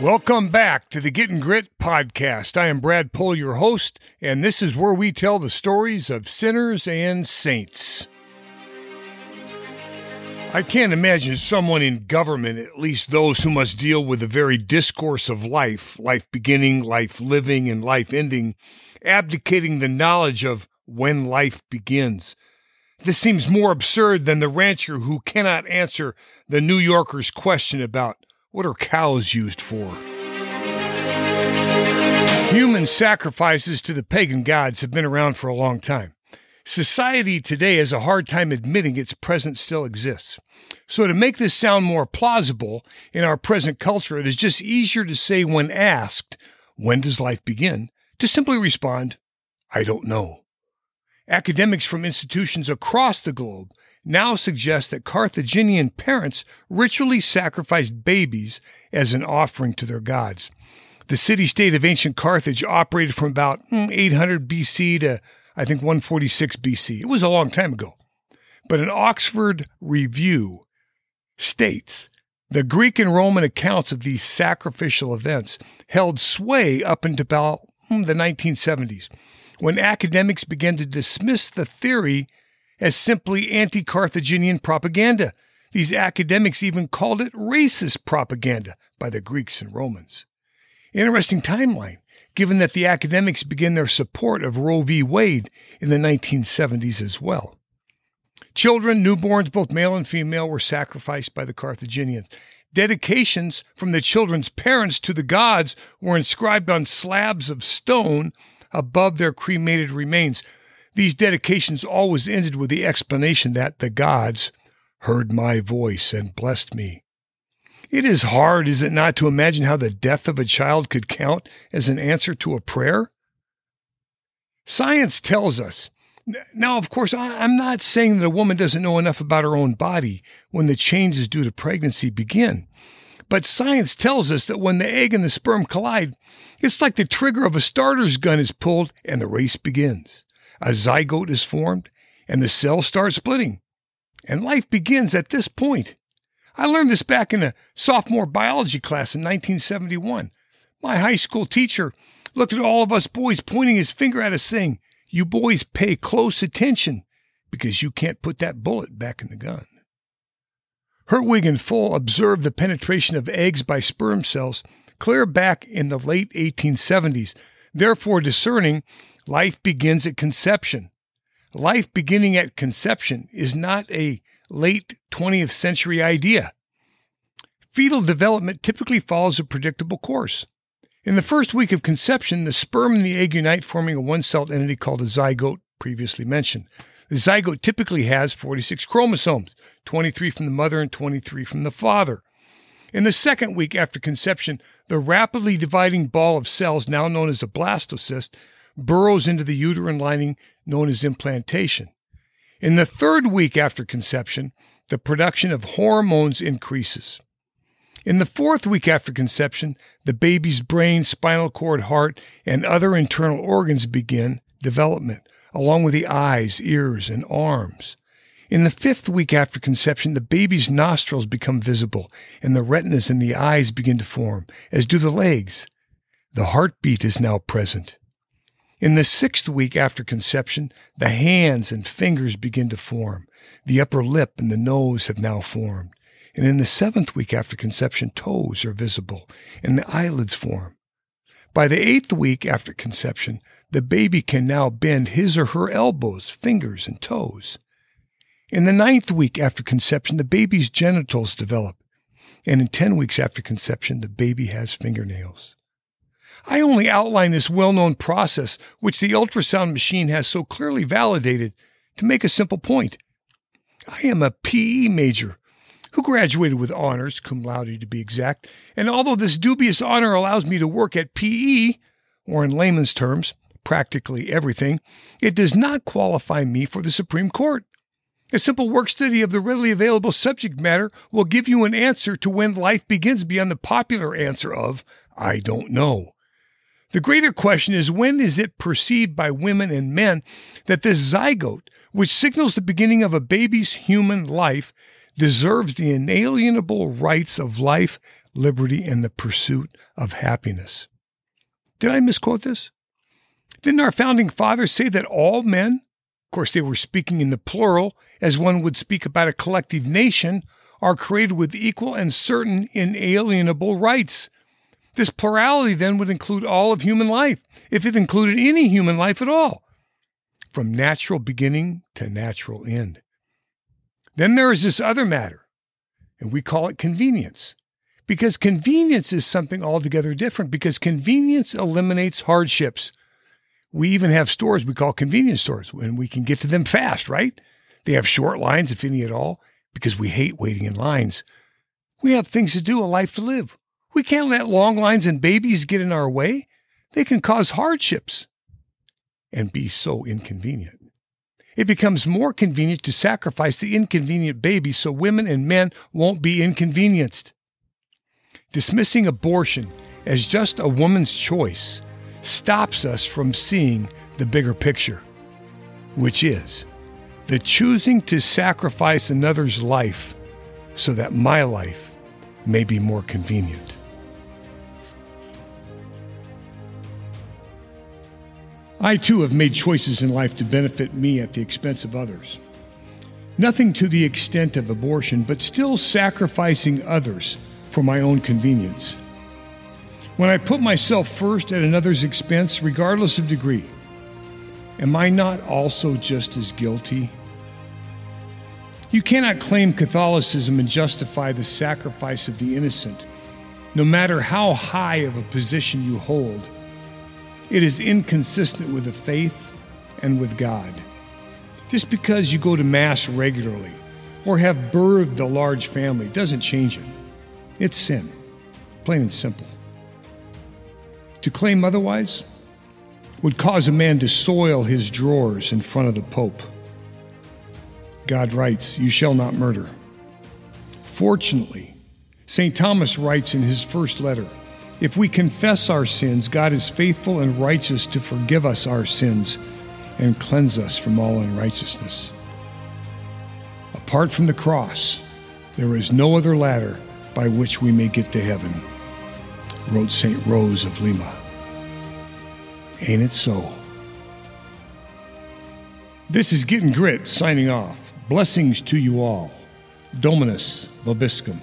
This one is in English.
Welcome back to the Getting Grit podcast. I am Brad Pohl, your host, and this is where we tell the stories of sinners and saints. I can't imagine someone in government, at least those who must deal with the very discourse of life, life beginning, life living, and life ending, abdicating the knowledge of when life begins. This seems more absurd than the rancher who cannot answer the New Yorker's question about what are cows used for? Human sacrifices to the pagan gods have been around for a long time. Society today has a hard time admitting its presence still exists. So, to make this sound more plausible in our present culture, it is just easier to say, when asked, When does life begin? to simply respond, I don't know. Academics from institutions across the globe now suggests that Carthaginian parents ritually sacrificed babies as an offering to their gods. The city state of ancient Carthage operated from about hmm, 800 BC to, I think, 146 BC. It was a long time ago. But an Oxford review states the Greek and Roman accounts of these sacrificial events held sway up until about hmm, the 1970s, when academics began to dismiss the theory as simply anti Carthaginian propaganda. These academics even called it racist propaganda by the Greeks and Romans. Interesting timeline, given that the academics began their support of Roe v. Wade in the 1970s as well. Children, newborns, both male and female, were sacrificed by the Carthaginians. Dedications from the children's parents to the gods were inscribed on slabs of stone above their cremated remains, these dedications always ended with the explanation that the gods heard my voice and blessed me. It is hard, is it not, to imagine how the death of a child could count as an answer to a prayer? Science tells us. Now, of course, I'm not saying that a woman doesn't know enough about her own body when the changes due to pregnancy begin. But science tells us that when the egg and the sperm collide, it's like the trigger of a starter's gun is pulled and the race begins a zygote is formed, and the cells start splitting. And life begins at this point. I learned this back in a sophomore biology class in 1971. My high school teacher looked at all of us boys, pointing his finger at us, saying, You boys pay close attention because you can't put that bullet back in the gun. Hertwig and Fol observed the penetration of eggs by sperm cells clear back in the late 1870s, therefore discerning Life begins at conception. Life beginning at conception is not a late 20th century idea. Fetal development typically follows a predictable course. In the first week of conception, the sperm and the egg unite, forming a one celled entity called a zygote, previously mentioned. The zygote typically has 46 chromosomes, 23 from the mother and 23 from the father. In the second week after conception, the rapidly dividing ball of cells, now known as a blastocyst, burrows into the uterine lining known as implantation. In the third week after conception, the production of hormones increases. In the fourth week after conception, the baby's brain, spinal cord, heart, and other internal organs begin development, along with the eyes, ears, and arms. In the fifth week after conception, the baby's nostrils become visible, and the retinas in the eyes begin to form, as do the legs. The heartbeat is now present. In the sixth week after conception, the hands and fingers begin to form. The upper lip and the nose have now formed. And in the seventh week after conception, toes are visible and the eyelids form. By the eighth week after conception, the baby can now bend his or her elbows, fingers, and toes. In the ninth week after conception, the baby's genitals develop. And in 10 weeks after conception, the baby has fingernails. I only outline this well known process, which the ultrasound machine has so clearly validated, to make a simple point. I am a PE major who graduated with honors, cum laude to be exact, and although this dubious honor allows me to work at PE, or in layman's terms, practically everything, it does not qualify me for the Supreme Court. A simple work study of the readily available subject matter will give you an answer to when life begins beyond the popular answer of, I don't know. The greater question is when is it perceived by women and men that this zygote, which signals the beginning of a baby's human life, deserves the inalienable rights of life liberty, and the pursuit of happiness. Did I misquote this? Didn't our founding fathers say that all men, course, they were speaking in the plural, as one would speak about a collective nation, are created with equal and certain inalienable rights? This plurality then would include all of human life, if it included any human life at all, from natural beginning to natural end. Then there is this other matter, and we call it convenience. Because convenience is something altogether different, because convenience eliminates hardships. We even have stores we call convenience stores, and we can get to them fast, right? They have short lines, if any at all, because we hate waiting in lines. We have things to do, a life to live. We can't let long lines and babies get in our way. They can cause hardships and be so inconvenient. It becomes more convenient to sacrifice the inconvenient baby so women and men won't be inconvenienced. Dismissing abortion as just a woman's choice stops us from seeing the bigger picture, which is the choosing to sacrifice another's life so that my life may be more convenient. I too have made choices in life to benefit me at the expense of others. Nothing to the extent of abortion, but still sacrificing others for my own convenience. When I put myself first at another's expense, regardless of degree, am I not also just as guilty? You cannot claim Catholicism and justify the sacrifice of the innocent, no matter how high of a position you hold it is inconsistent with the faith and with God. Just because you go to Mass regularly or have birthed a large family doesn't change it. It's sin, plain and simple. To claim otherwise would cause a man to soil his drawers in front of the Pope. God writes, You shall not murder. Fortunately, St. Thomas writes in his first letter, if we confess our sins, God is faithful and righteous to forgive us our sins and cleanse us from all unrighteousness. Apart from the cross, there is no other ladder by which we may get to heaven, wrote St. Rose of Lima. Ain't it so? This is Getting Grit signing off. Blessings to you all. Dominus Vobiscum.